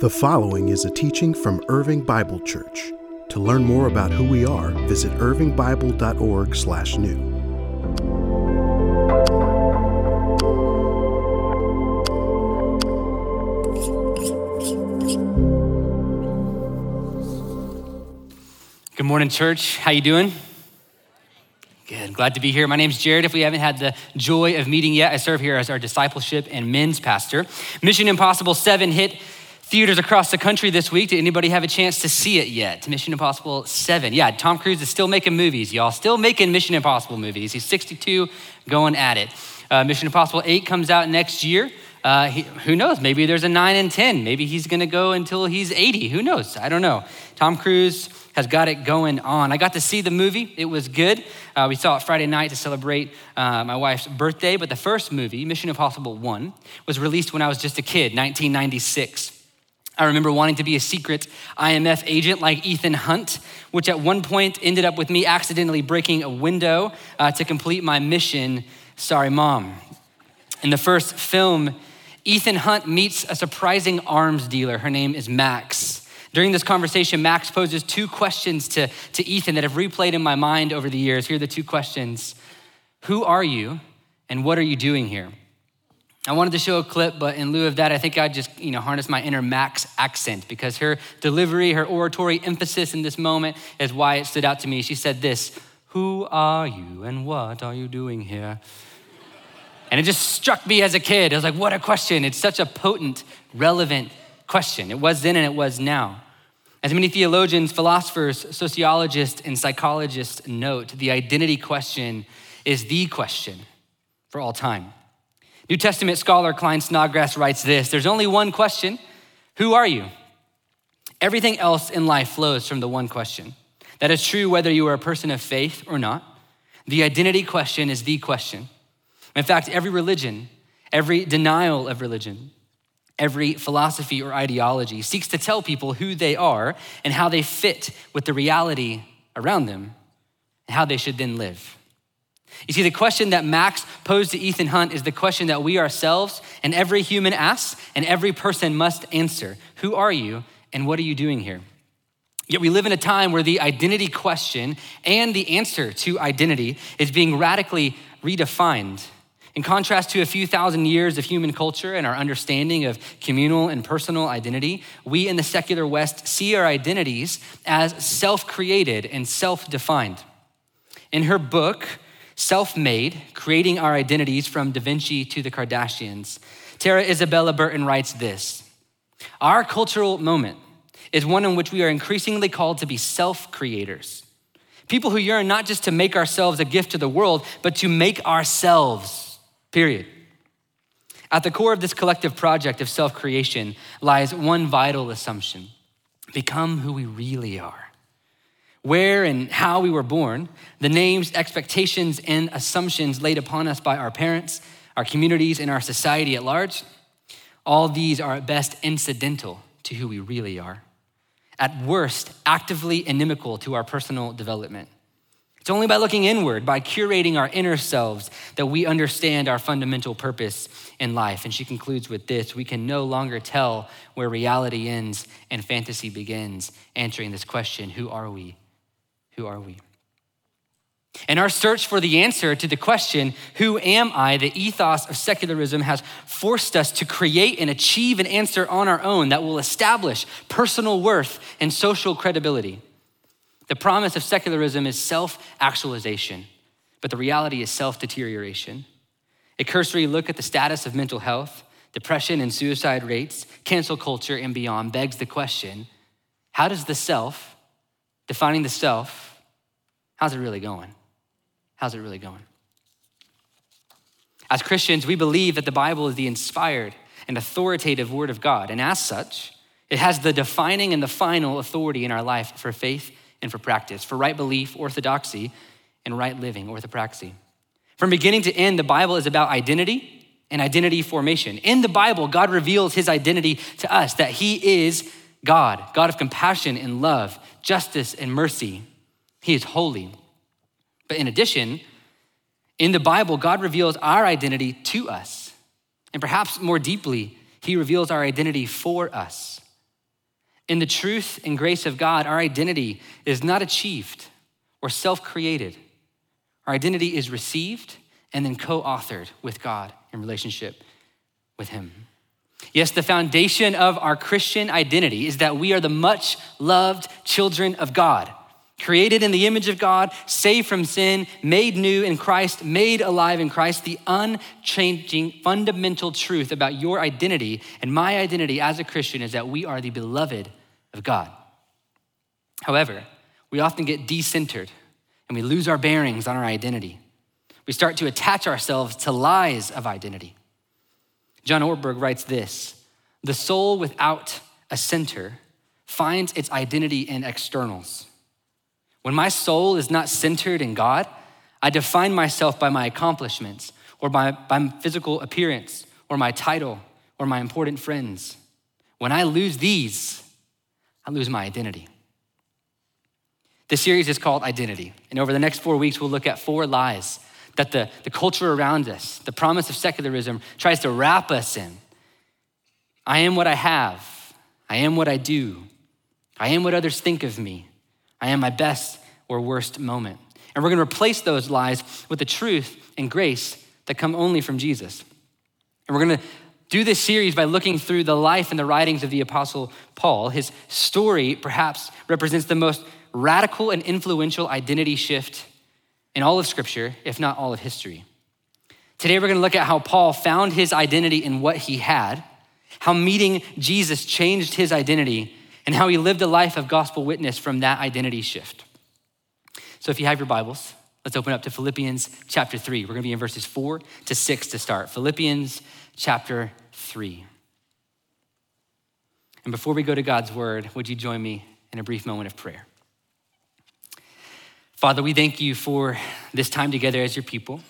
The following is a teaching from Irving Bible Church. To learn more about who we are, visit irvingbible.org/new. Good morning, church. How you doing? Good. Glad to be here. My name's Jared. If we haven't had the joy of meeting yet, I serve here as our discipleship and men's pastor. Mission Impossible 7 hit theaters across the country this week. Did anybody have a chance to see it yet? Mission Impossible 7. Yeah, Tom Cruise is still making movies, y'all. Still making Mission Impossible movies. He's 62, going at it. Uh, Mission Impossible 8 comes out next year. Uh, he, who knows? Maybe there's a 9 and 10. Maybe he's going to go until he's 80. Who knows? I don't know. Tom Cruise has got it going on. I got to see the movie. It was good. Uh, we saw it Friday night to celebrate uh, my wife's birthday. But the first movie, Mission Impossible 1, was released when I was just a kid, 1996. I remember wanting to be a secret IMF agent like Ethan Hunt, which at one point ended up with me accidentally breaking a window uh, to complete my mission. Sorry, mom. In the first film, Ethan Hunt meets a surprising arms dealer. Her name is Max. During this conversation, Max poses two questions to, to Ethan that have replayed in my mind over the years. Here are the two questions Who are you, and what are you doing here? I wanted to show a clip, but in lieu of that, I think I'd just you know, harness my inner Max accent because her delivery, her oratory emphasis in this moment is why it stood out to me. She said this Who are you, and what are you doing here? And it just struck me as a kid. I was like, what a question. It's such a potent, relevant question. It was then and it was now. As many theologians, philosophers, sociologists, and psychologists note, the identity question is the question for all time. New Testament scholar Klyne Snodgrass writes this There's only one question Who are you? Everything else in life flows from the one question. That is true whether you are a person of faith or not. The identity question is the question. In fact, every religion, every denial of religion, every philosophy or ideology seeks to tell people who they are and how they fit with the reality around them and how they should then live. You see, the question that Max posed to Ethan Hunt is the question that we ourselves and every human asks and every person must answer Who are you and what are you doing here? Yet we live in a time where the identity question and the answer to identity is being radically redefined in contrast to a few thousand years of human culture and our understanding of communal and personal identity, we in the secular West see our identities as self created and self defined. In her book, Self Made Creating Our Identities from Da Vinci to the Kardashians, Tara Isabella Burton writes this Our cultural moment is one in which we are increasingly called to be self creators. People who yearn not just to make ourselves a gift to the world, but to make ourselves period. At the core of this collective project of self creation lies one vital assumption become who we really are. Where and how we were born, the names, expectations, and assumptions laid upon us by our parents, our communities, and our society at large, all these are at best incidental to who we really are. At worst, actively inimical to our personal development. It's only by looking inward, by curating our inner selves, that we understand our fundamental purpose in life. And she concludes with this we can no longer tell where reality ends and fantasy begins, answering this question who are we? Who are we? In our search for the answer to the question, who am I, the ethos of secularism has forced us to create and achieve an answer on our own that will establish personal worth and social credibility. The promise of secularism is self actualization, but the reality is self deterioration. A cursory look at the status of mental health, depression and suicide rates, cancel culture, and beyond begs the question how does the self, defining the self, how's it really going? How's it really going? As Christians, we believe that the Bible is the inspired and authoritative Word of God, and as such, it has the defining and the final authority in our life for faith and for practice, for right belief, orthodoxy, and right living, orthopraxy. From beginning to end, the Bible is about identity and identity formation. In the Bible, God reveals his identity to us that he is God, God of compassion and love, justice and mercy. He is holy. But in addition, in the Bible, God reveals our identity to us. And perhaps more deeply, he reveals our identity for us. In the truth and grace of God, our identity is not achieved or self created. Our identity is received and then co authored with God in relationship with Him. Yes, the foundation of our Christian identity is that we are the much loved children of God, created in the image of God, saved from sin, made new in Christ, made alive in Christ. The unchanging fundamental truth about your identity and my identity as a Christian is that we are the beloved of God. However, we often get decentered and we lose our bearings on our identity. We start to attach ourselves to lies of identity. John Ortberg writes this The soul without a center finds its identity in externals. When my soul is not centered in God, I define myself by my accomplishments or by, by physical appearance or my title or my important friends. When I lose these, I lose my identity. This series is called Identity. And over the next four weeks, we'll look at four lies that the, the culture around us, the promise of secularism, tries to wrap us in. I am what I have. I am what I do. I am what others think of me. I am my best or worst moment. And we're going to replace those lies with the truth and grace that come only from Jesus. And we're going to do this series by looking through the life and the writings of the Apostle Paul. His story perhaps represents the most radical and influential identity shift in all of Scripture, if not all of history. Today, we're going to look at how Paul found his identity in what he had, how meeting Jesus changed his identity, and how he lived a life of gospel witness from that identity shift. So, if you have your Bibles, let's open up to Philippians chapter 3. We're going to be in verses 4 to 6 to start. Philippians chapter 3. And before we go to God's word, would you join me in a brief moment of prayer? Father, we thank you for this time together as your people.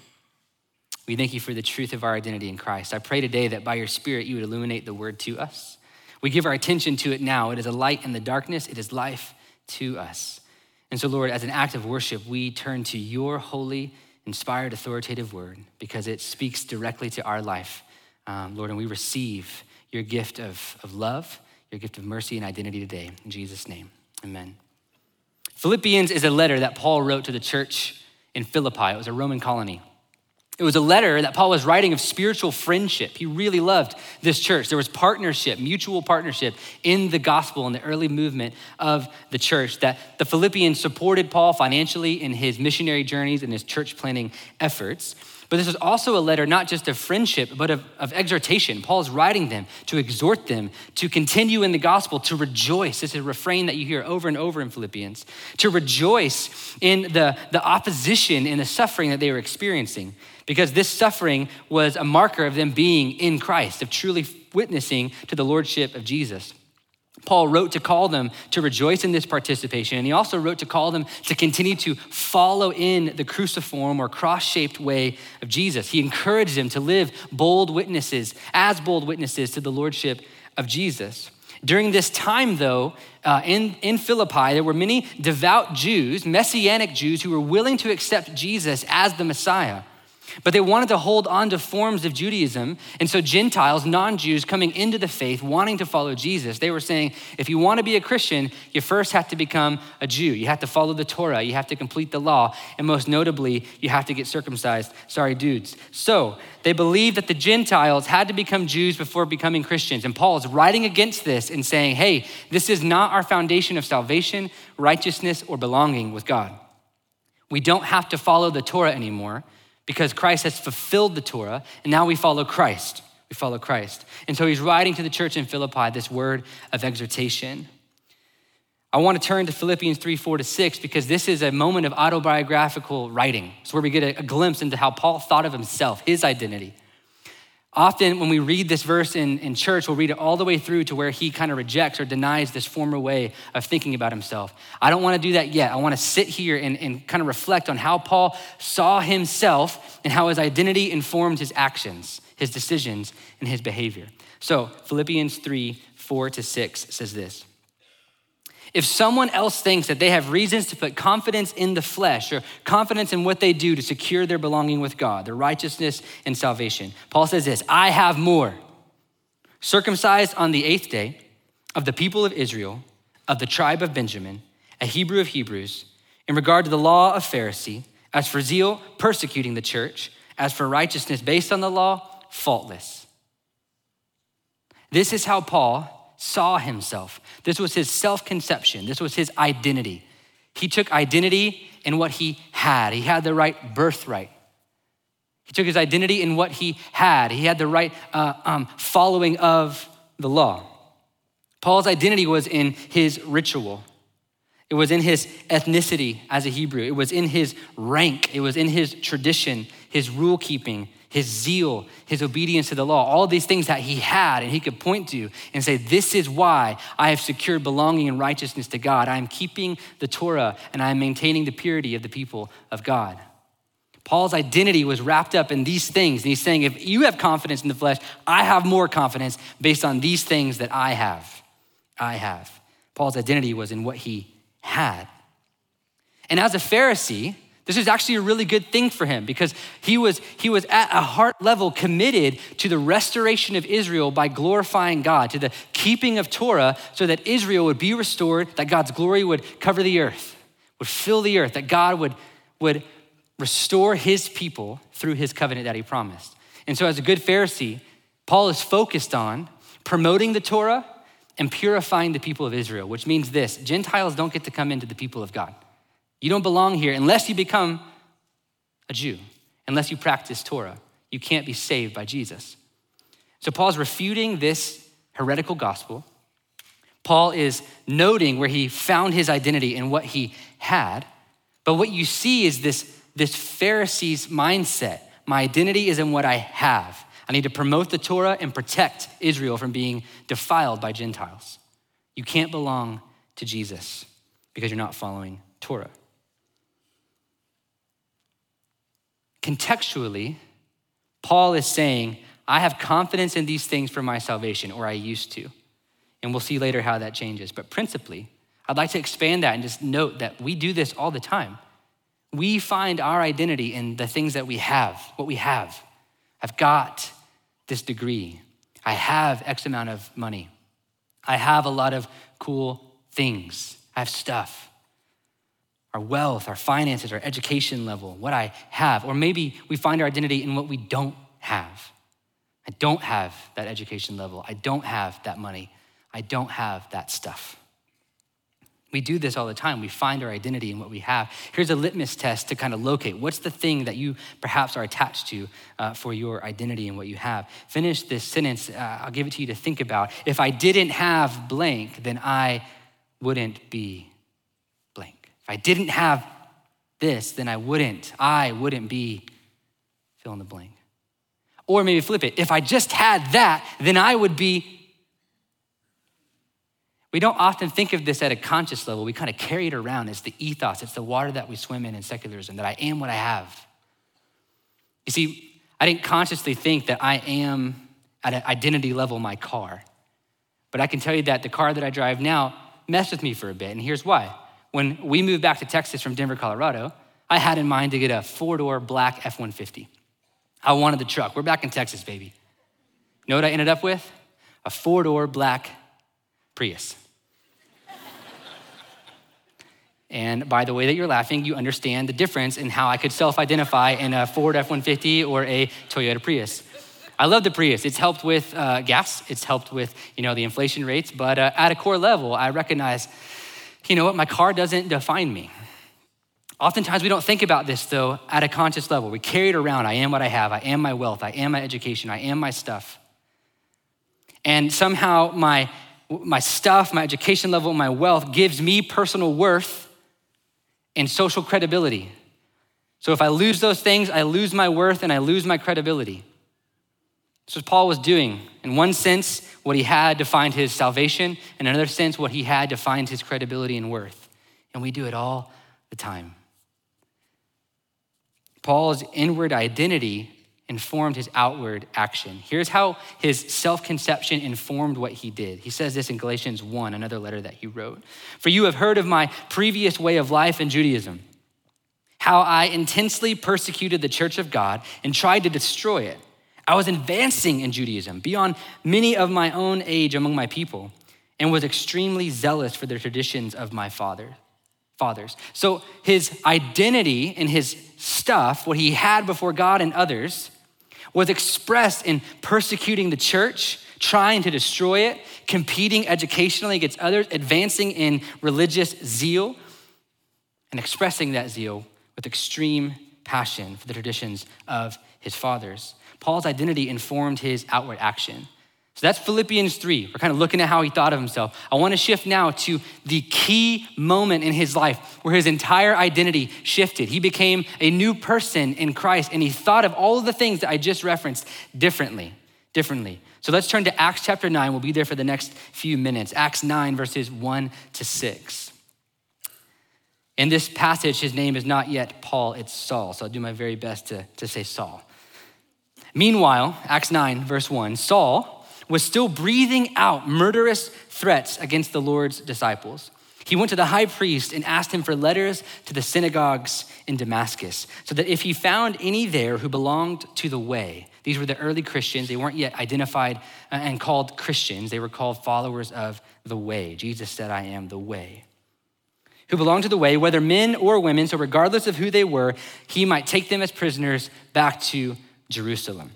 We thank you for the truth of our identity in Christ. I pray today that by your Spirit, you would illuminate the word to us. We give our attention to it now. It is a light in the darkness, it is life to us. And so, Lord, as an act of worship, we turn to your holy, inspired, authoritative word because it speaks directly to our life um, Lord, and we receive your gift of, of love, your gift of mercy and identity today. In Jesus' name, amen. Philippians is a letter that Paul wrote to the church in Philippi. It was a Roman colony. It was a letter that Paul was writing of spiritual friendship. He really loved this church. There was partnership, mutual partnership in the gospel in the early movement of the church that the Philippians supported Paul financially in his missionary journeys and his church planting efforts. But this is also a letter not just of friendship, but of, of exhortation. Paul is writing them to exhort them to continue in the gospel, to rejoice. This is a refrain that you hear over and over in Philippians, to rejoice in the, the opposition and the suffering that they were experiencing, because this suffering was a marker of them being in Christ, of truly witnessing to the lordship of Jesus. Paul wrote to call them to rejoice in this participation, and he also wrote to call them to continue to follow in the cruciform or cross shaped way of Jesus. He encouraged them to live bold witnesses, as bold witnesses to the lordship of Jesus. During this time, though, uh, in, in Philippi, there were many devout Jews, messianic Jews, who were willing to accept Jesus as the Messiah. But they wanted to hold on to forms of Judaism. And so, Gentiles, non Jews, coming into the faith, wanting to follow Jesus, they were saying, if you want to be a Christian, you first have to become a Jew. You have to follow the Torah. You have to complete the law. And most notably, you have to get circumcised. Sorry, dudes. So, they believed that the Gentiles had to become Jews before becoming Christians. And Paul is writing against this and saying, hey, this is not our foundation of salvation, righteousness, or belonging with God. We don't have to follow the Torah anymore because Christ has fulfilled the Torah, and now we follow Christ. We follow Christ. And so he's writing to the church in Philippi this word of exhortation. I want to turn to Philippians 3 4 to 6 because this is a moment of autobiographical writing. It's where we get a, a glimpse into how Paul thought of himself, his identity. Often, when we read this verse in, in church, we'll read it all the way through to where he kind of rejects or denies this former way of thinking about himself. I don't want to do that yet. I want to sit here and, and kind of reflect on how Paul saw himself and how his identity informed his actions, his decisions, and his behavior. So, Philippians 3 4 to 6 says this if someone else thinks that they have reasons to put confidence in the flesh or confidence in what they do to secure their belonging with God, their righteousness and salvation, Paul says this I have more. Circumcised on the eighth day of the people of Israel, of the tribe of Benjamin, a Hebrew of Hebrews, in regard to the law of Pharisee, as for zeal, persecuting the church, as for righteousness based on the law, faultless. This is how Paul saw himself. This was his self conception, this was his identity. He took identity in what he had, he had the right birthright. He took his identity in what he had. He had the right uh, um, following of the law. Paul's identity was in his ritual. It was in his ethnicity as a Hebrew. It was in his rank. It was in his tradition, his rule keeping, his zeal, his obedience to the law, all these things that he had and he could point to and say, This is why I have secured belonging and righteousness to God. I am keeping the Torah and I am maintaining the purity of the people of God. Paul's identity was wrapped up in these things. And he's saying, If you have confidence in the flesh, I have more confidence based on these things that I have. I have. Paul's identity was in what he had. And as a Pharisee, this is actually a really good thing for him because he was, he was at a heart level committed to the restoration of Israel by glorifying God, to the keeping of Torah so that Israel would be restored, that God's glory would cover the earth, would fill the earth, that God would, would restore his people through his covenant that he promised. And so, as a good Pharisee, Paul is focused on promoting the Torah and purifying the people of Israel, which means this Gentiles don't get to come into the people of God. You don't belong here unless you become a Jew, unless you practice Torah. You can't be saved by Jesus. So Paul's refuting this heretical gospel. Paul is noting where he found his identity and what he had. But what you see is this, this Pharisee's mindset. My identity is in what I have. I need to promote the Torah and protect Israel from being defiled by Gentiles. You can't belong to Jesus because you're not following Torah. Contextually, Paul is saying, I have confidence in these things for my salvation, or I used to. And we'll see later how that changes. But principally, I'd like to expand that and just note that we do this all the time. We find our identity in the things that we have, what we have. I've got this degree. I have X amount of money. I have a lot of cool things. I have stuff our wealth, our finances, our education level, what I have. Or maybe we find our identity in what we don't have. I don't have that education level. I don't have that money. I don't have that stuff. We do this all the time. We find our identity in what we have. Here's a litmus test to kind of locate what's the thing that you perhaps are attached to uh, for your identity and what you have. Finish this sentence. Uh, I'll give it to you to think about. If I didn't have blank, then I wouldn't be I didn't have this, then I wouldn't, I wouldn't be fill in the blank. Or maybe flip it. If I just had that, then I would be. We don't often think of this at a conscious level. We kind of carry it around. It's the ethos, it's the water that we swim in in secularism, that I am what I have. You see, I didn't consciously think that I am at an identity level my car. But I can tell you that the car that I drive now messed with me for a bit, and here's why when we moved back to Texas from Denver, Colorado, I had in mind to get a four door black F 150. I wanted the truck. We're back in Texas, baby. You know what I ended up with? A four door black Prius. and by the way that you're laughing, you understand the difference in how I could self identify in a Ford F 150 or a Toyota Prius. I love the Prius. It's helped with uh, gas, it's helped with you know, the inflation rates, but uh, at a core level, I recognize you know what, my car doesn't define me. Oftentimes, we don't think about this though at a conscious level. We carry it around. I am what I have. I am my wealth. I am my education. I am my stuff. And somehow, my, my stuff, my education level, my wealth gives me personal worth and social credibility. So if I lose those things, I lose my worth and I lose my credibility. What Paul was doing. In one sense, what he had defined his salvation. In another sense, what he had defined his credibility and worth. And we do it all the time. Paul's inward identity informed his outward action. Here's how his self conception informed what he did. He says this in Galatians 1, another letter that he wrote. For you have heard of my previous way of life in Judaism, how I intensely persecuted the church of God and tried to destroy it. I was advancing in Judaism beyond many of my own age among my people. and was extremely zealous for the traditions of my father, fathers. So his identity and his stuff, what he had before God and others, was expressed in persecuting the church, trying to destroy it, competing educationally against others, advancing in religious zeal, and expressing that zeal with extreme passion for the traditions of his fathers. Paul's identity informed his outward action. So that's Philippians 3. We're kind of looking at how he thought of himself. I want to shift now to the key moment in his life where his entire identity shifted. He became a new person in Christ and he thought of all of the things that I just referenced differently. Differently. So let's turn to Acts chapter 9. We'll be there for the next few minutes. Acts 9, verses 1 to 6. In this passage, his name is not yet Paul, it's Saul. So I'll do my very best to, to say Saul. Meanwhile, Acts 9, verse 1, Saul, was still breathing out murderous threats against the Lord's disciples. He went to the high priest and asked him for letters to the synagogues in Damascus, so that if he found any there who belonged to the way, these were the early Christians, they weren't yet identified uh, and called Christians, they were called followers of the way. Jesus said, I am the way. Who belonged to the way, whether men or women, so regardless of who they were, he might take them as prisoners back to Jerusalem.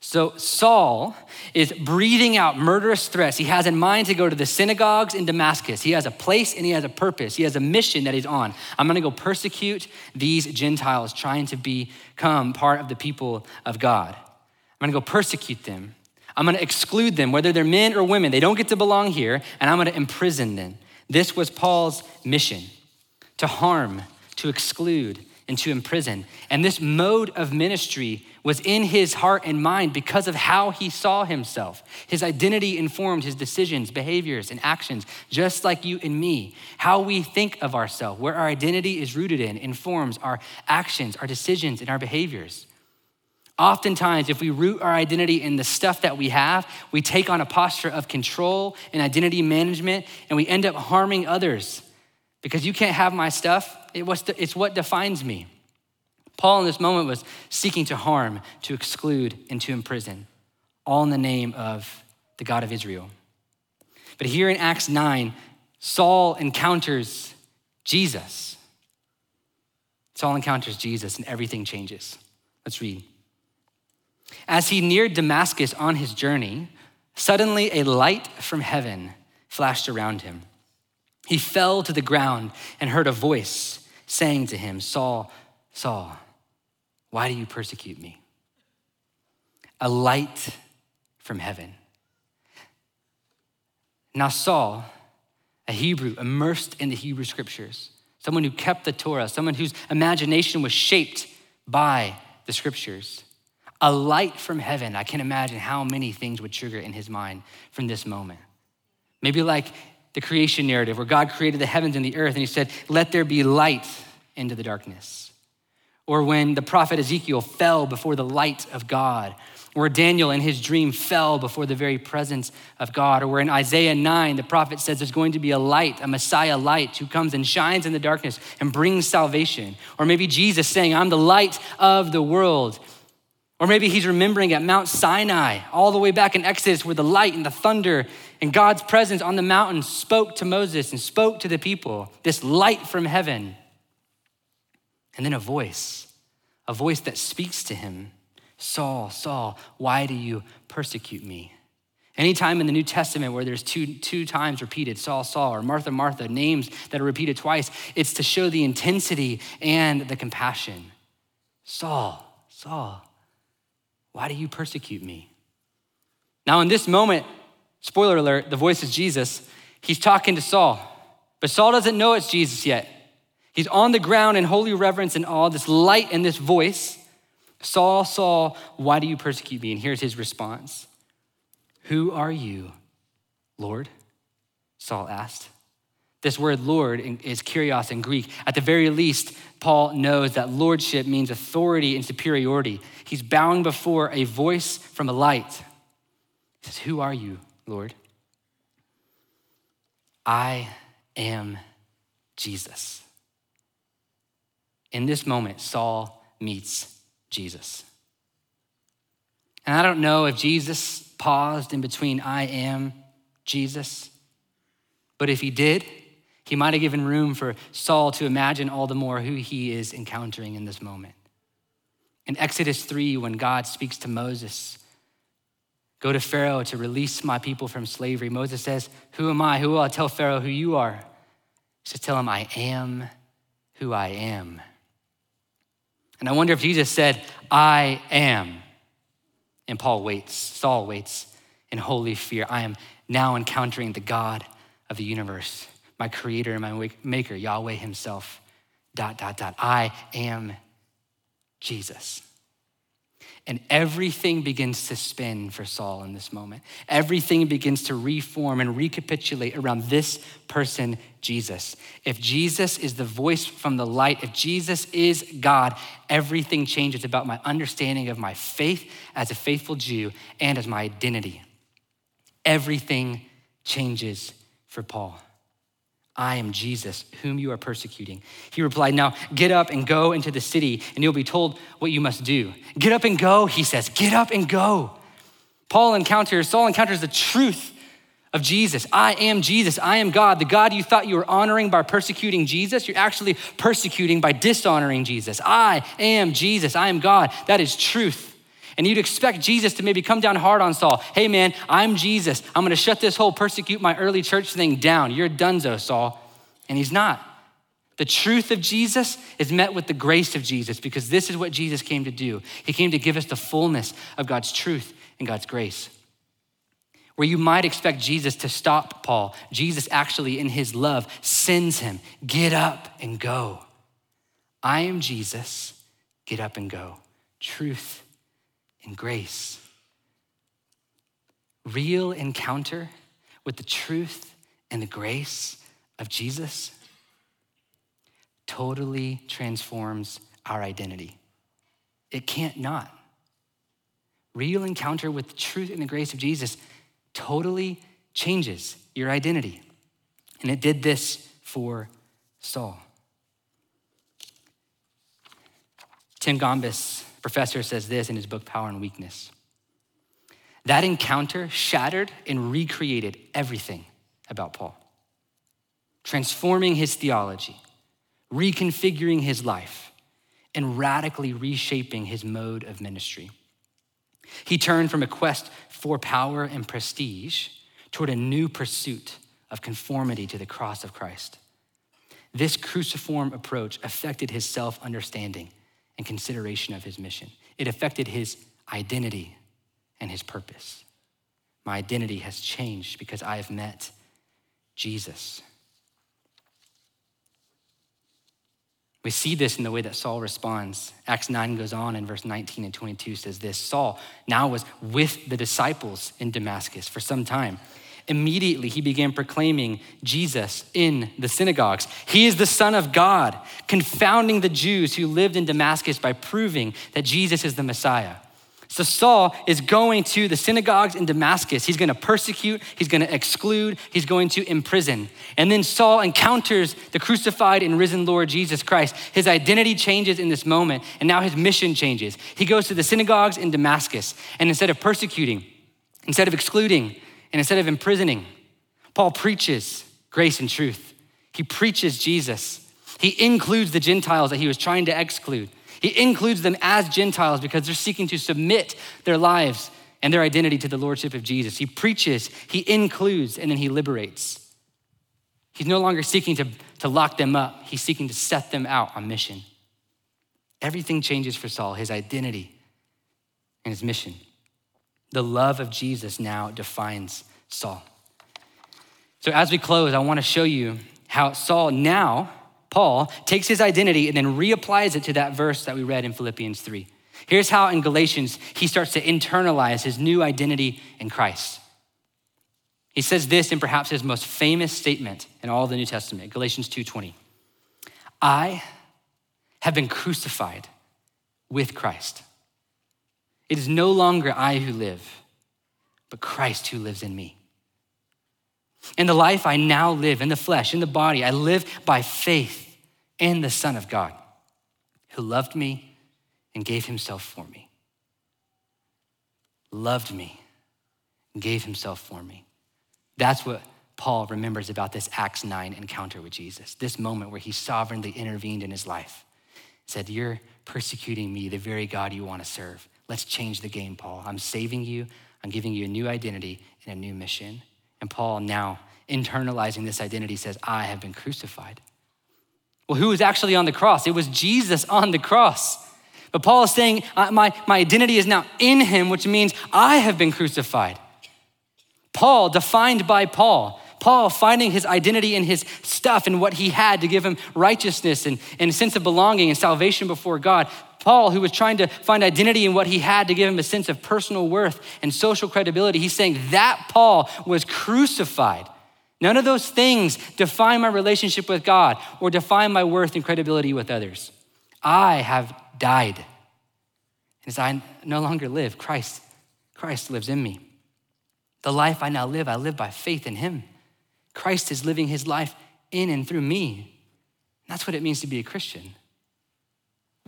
So Saul is breathing out murderous threats. He has in mind to go to the synagogues in Damascus. He has a place and he has a purpose. He has a mission that he's on. I'm going to go persecute these Gentiles trying to become part of the people of God. I'm going to go persecute them. I'm going to exclude them, whether they're men or women. They don't get to belong here, and I'm going to imprison them. This was Paul's mission to harm, to exclude, and to imprison. And this mode of ministry was in his heart and mind because of how he saw himself. His identity informed his decisions, behaviors, and actions, just like you and me. How we think of ourselves, where our identity is rooted in, informs our actions, our decisions, and our behaviors. Oftentimes, if we root our identity in the stuff that we have, we take on a posture of control and identity management, and we end up harming others because you can't have my stuff. It's what defines me. Paul, in this moment, was seeking to harm, to exclude, and to imprison, all in the name of the God of Israel. But here in Acts 9, Saul encounters Jesus. Saul encounters Jesus, and everything changes. Let's read. As he neared Damascus on his journey, suddenly a light from heaven flashed around him. He fell to the ground and heard a voice saying to him, Saul, Saul, why do you persecute me? A light from heaven. Now, Saul, a Hebrew immersed in the Hebrew scriptures, someone who kept the Torah, someone whose imagination was shaped by the scriptures, a light from heaven. I can imagine how many things would trigger in his mind from this moment. Maybe like the creation narrative where God created the heavens and the earth and he said, Let there be light into the darkness or when the prophet Ezekiel fell before the light of God, or Daniel in his dream fell before the very presence of God, or where in Isaiah 9, the prophet says there's going to be a light, a Messiah light, who comes and shines in the darkness and brings salvation. Or maybe Jesus saying, I'm the light of the world. Or maybe he's remembering at Mount Sinai, all the way back in Exodus, where the light and the thunder and God's presence on the mountain spoke to Moses and spoke to the people, this light from heaven. And then a voice, a voice that speaks to him Saul, Saul, why do you persecute me? Anytime in the New Testament where there's two, two times repeated, Saul, Saul, or Martha, Martha, names that are repeated twice, it's to show the intensity and the compassion. Saul, Saul, why do you persecute me? Now, in this moment, spoiler alert, the voice is Jesus. He's talking to Saul, but Saul doesn't know it's Jesus yet. He's on the ground in holy reverence and awe, this light and this voice. Saul, Saul, why do you persecute me? And here's his response Who are you, Lord? Saul asked. This word Lord is kurios in Greek. At the very least, Paul knows that lordship means authority and superiority. He's bowing before a voice from a light. He says, Who are you, Lord? I am Jesus. In this moment, Saul meets Jesus. And I don't know if Jesus paused in between I am Jesus. But if he did, he might have given room for Saul to imagine all the more who he is encountering in this moment. In Exodus 3, when God speaks to Moses, go to Pharaoh to release my people from slavery, Moses says, Who am I? Who will I tell Pharaoh who you are? He says, Tell him, I am who I am. And I wonder if Jesus said, I am. And Paul waits, Saul waits in holy fear. I am now encountering the God of the universe, my creator and my maker, Yahweh himself. Dot, dot, dot. I am Jesus. And everything begins to spin for Saul in this moment. Everything begins to reform and recapitulate around this person, Jesus. If Jesus is the voice from the light, if Jesus is God, everything changes about my understanding of my faith as a faithful Jew and as my identity. Everything changes for Paul. I am Jesus, whom you are persecuting. He replied, Now get up and go into the city, and you'll be told what you must do. Get up and go, he says. Get up and go. Paul encounters, Saul encounters the truth of Jesus. I am Jesus. I am God. The God you thought you were honoring by persecuting Jesus, you're actually persecuting by dishonoring Jesus. I am Jesus. I am God. That is truth. And you'd expect Jesus to maybe come down hard on Saul. Hey, man, I'm Jesus. I'm going to shut this whole persecute my early church thing down. You're dunzo, Saul. And he's not. The truth of Jesus is met with the grace of Jesus because this is what Jesus came to do. He came to give us the fullness of God's truth and God's grace. Where you might expect Jesus to stop Paul, Jesus actually, in his love, sends him get up and go. I am Jesus, get up and go. Truth and grace. Real encounter with the truth and the grace of Jesus totally transforms our identity. It can't not. Real encounter with the truth and the grace of Jesus totally changes your identity. And it did this for Saul. Tim Gombis professor says this in his book, Power and Weakness. That encounter shattered and recreated everything about Paul, transforming his theology, reconfiguring his life, and radically reshaping his mode of ministry. He turned from a quest for power and prestige toward a new pursuit of conformity to the cross of Christ. This cruciform approach affected his self understanding and consideration of his mission. It affected his identity and his purpose. My identity has changed because I have met Jesus. We see this in the way that Saul responds. Acts 9 goes on in verse 19 and 22 says this Saul now was with the disciples in Damascus for some time. Immediately, he began proclaiming Jesus in the synagogues. He is the Son of God, confounding the Jews who lived in Damascus by proving that Jesus is the Messiah. So, Saul is going to the synagogues in Damascus. He's gonna persecute, he's gonna exclude, he's going to imprison. And then Saul encounters the crucified and risen Lord Jesus Christ. His identity changes in this moment, and now his mission changes. He goes to the synagogues in Damascus, and instead of persecuting, instead of excluding, and instead of imprisoning, Paul preaches grace and truth. He preaches Jesus. He includes the Gentiles that he was trying to exclude. He includes them as Gentiles because they're seeking to submit their lives and their identity to the lordship of Jesus. He preaches, he includes, and then he liberates. He's no longer seeking to, to lock them up, he's seeking to set them out on mission. Everything changes for Saul his identity and his mission. The love of Jesus now defines Saul. So, as we close, I want to show you how Saul now, Paul, takes his identity and then reapplies it to that verse that we read in Philippians 3. Here's how in Galatians he starts to internalize his new identity in Christ. He says this in perhaps his most famous statement in all the New Testament, Galatians 2:20. I have been crucified with Christ. It is no longer I who live, but Christ who lives in me. In the life I now live, in the flesh, in the body, I live by faith in the Son of God who loved me and gave himself for me. Loved me and gave himself for me. That's what Paul remembers about this Acts 9 encounter with Jesus, this moment where he sovereignly intervened in his life. Said, You're persecuting me, the very God you want to serve. Let's change the game, Paul. I'm saving you, I'm giving you a new identity and a new mission. And Paul, now internalizing this identity, says, I have been crucified. Well, who was actually on the cross? It was Jesus on the cross. But Paul is saying, my, my identity is now in him, which means I have been crucified. Paul, defined by Paul, Paul finding his identity in his stuff and what he had to give him righteousness and, and a sense of belonging and salvation before God. Paul, who was trying to find identity in what he had to give him a sense of personal worth and social credibility, he's saying that Paul was crucified. None of those things define my relationship with God or define my worth and credibility with others. I have died. And as I no longer live, Christ, Christ lives in me. The life I now live, I live by faith in Him. Christ is living His life in and through me. That's what it means to be a Christian.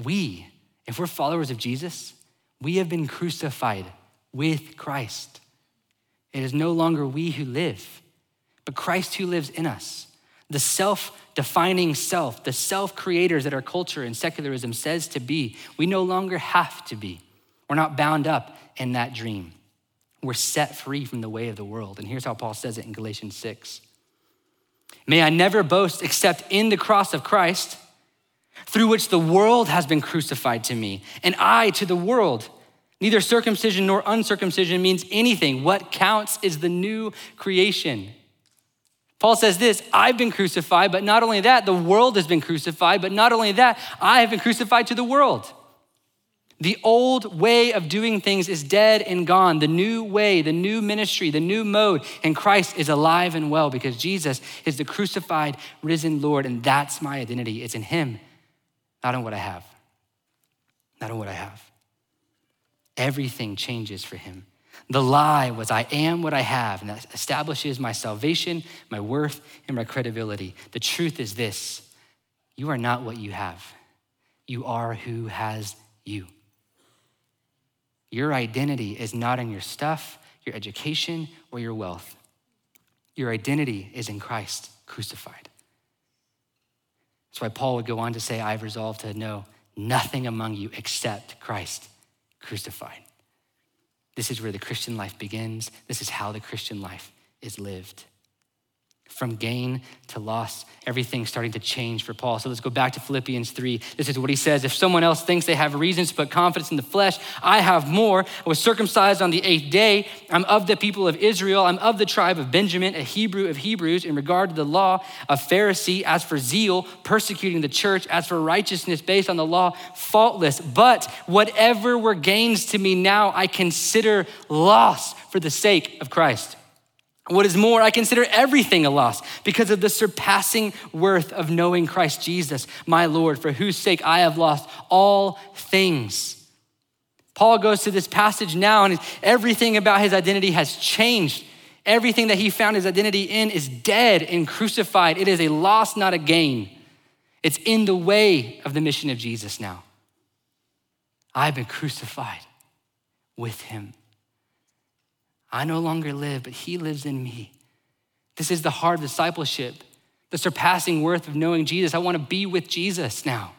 We, if we're followers of Jesus, we have been crucified with Christ. It is no longer we who live, but Christ who lives in us. The self defining self, the self creators that our culture and secularism says to be, we no longer have to be. We're not bound up in that dream. We're set free from the way of the world. And here's how Paul says it in Galatians 6 May I never boast except in the cross of Christ, through which the world has been crucified to me, and I to the world. Neither circumcision nor uncircumcision means anything. What counts is the new creation. Paul says this I've been crucified, but not only that, the world has been crucified, but not only that, I have been crucified to the world. The old way of doing things is dead and gone. The new way, the new ministry, the new mode and Christ is alive and well because Jesus is the crucified, risen Lord, and that's my identity. It's in Him, not in what I have. Not in what I have. Everything changes for Him. The lie was, I am what I have, and that establishes my salvation, my worth, and my credibility. The truth is this you are not what you have, you are who has you. Your identity is not in your stuff, your education, or your wealth. Your identity is in Christ crucified. That's why Paul would go on to say, I've resolved to know nothing among you except Christ crucified. This is where the Christian life begins. This is how the Christian life is lived. From gain to loss, everything's starting to change for Paul. So let's go back to Philippians 3. This is what he says If someone else thinks they have reasons to put confidence in the flesh, I have more. I was circumcised on the eighth day. I'm of the people of Israel. I'm of the tribe of Benjamin, a Hebrew of Hebrews, in regard to the law, a Pharisee. As for zeal, persecuting the church. As for righteousness based on the law, faultless. But whatever were gains to me now, I consider loss for the sake of Christ. What is more, I consider everything a loss because of the surpassing worth of knowing Christ Jesus, my Lord, for whose sake I have lost all things. Paul goes to this passage now, and everything about his identity has changed. Everything that he found his identity in is dead and crucified. It is a loss, not a gain. It's in the way of the mission of Jesus now. I've been crucified with him. I no longer live, but he lives in me. This is the heart of discipleship, the surpassing worth of knowing Jesus. I want to be with Jesus now.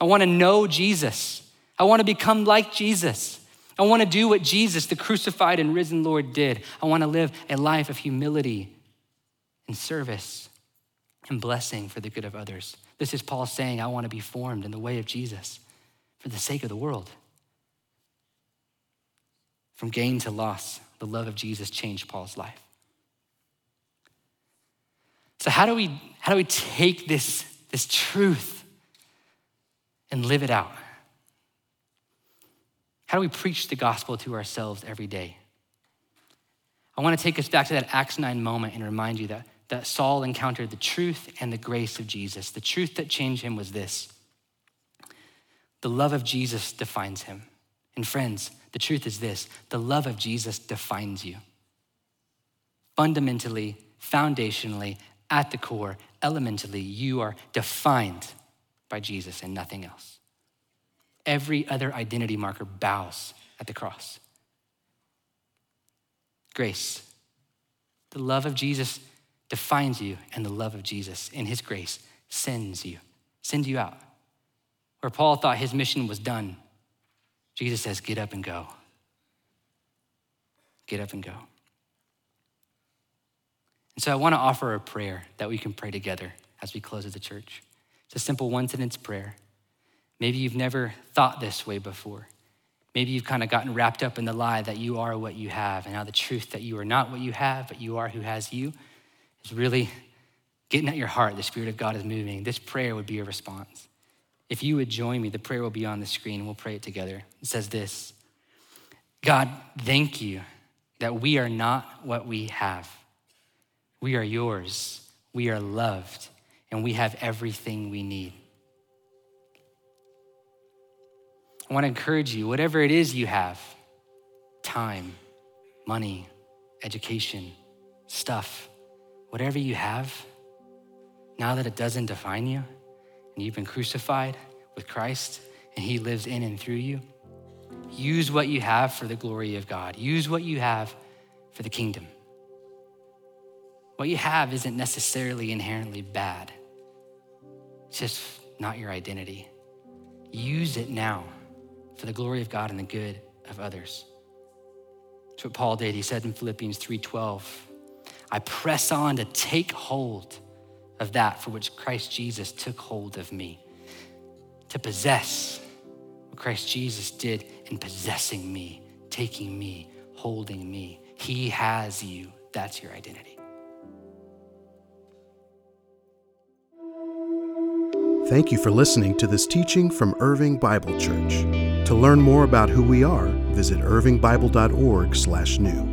I want to know Jesus. I want to become like Jesus. I want to do what Jesus, the crucified and risen Lord, did. I want to live a life of humility and service and blessing for the good of others. This is Paul saying, I want to be formed in the way of Jesus for the sake of the world. From gain to loss, the love of Jesus changed Paul's life. So how do we how do we take this, this truth and live it out? How do we preach the gospel to ourselves every day? I want to take us back to that Acts 9 moment and remind you that, that Saul encountered the truth and the grace of Jesus. The truth that changed him was this the love of Jesus defines him. And friends, the truth is this the love of Jesus defines you. Fundamentally, foundationally, at the core, elementally, you are defined by Jesus and nothing else. Every other identity marker bows at the cross. Grace. The love of Jesus defines you, and the love of Jesus in his grace sends you, sends you out. Where Paul thought his mission was done, Jesus says, Get up and go. Get up and go. And so I want to offer a prayer that we can pray together as we close as a church. It's a simple one sentence prayer. Maybe you've never thought this way before. Maybe you've kind of gotten wrapped up in the lie that you are what you have, and now the truth that you are not what you have, but you are who has you is really getting at your heart. The Spirit of God is moving. This prayer would be a response. If you would join me, the prayer will be on the screen. We'll pray it together. It says this God, thank you that we are not what we have. We are yours. We are loved, and we have everything we need. I want to encourage you, whatever it is you have time, money, education, stuff whatever you have, now that it doesn't define you, you've been crucified with Christ, and He lives in and through you, use what you have for the glory of God. Use what you have for the kingdom. What you have isn't necessarily inherently bad, it's just not your identity. Use it now for the glory of God and the good of others. That's what Paul did. He said in Philippians 3:12, I press on to take hold of that for which Christ Jesus took hold of me, to possess what Christ Jesus did in possessing me, taking me, holding me. He has you. That's your identity. Thank you for listening to this teaching from Irving Bible Church. To learn more about who we are, visit irvingbible.org/new.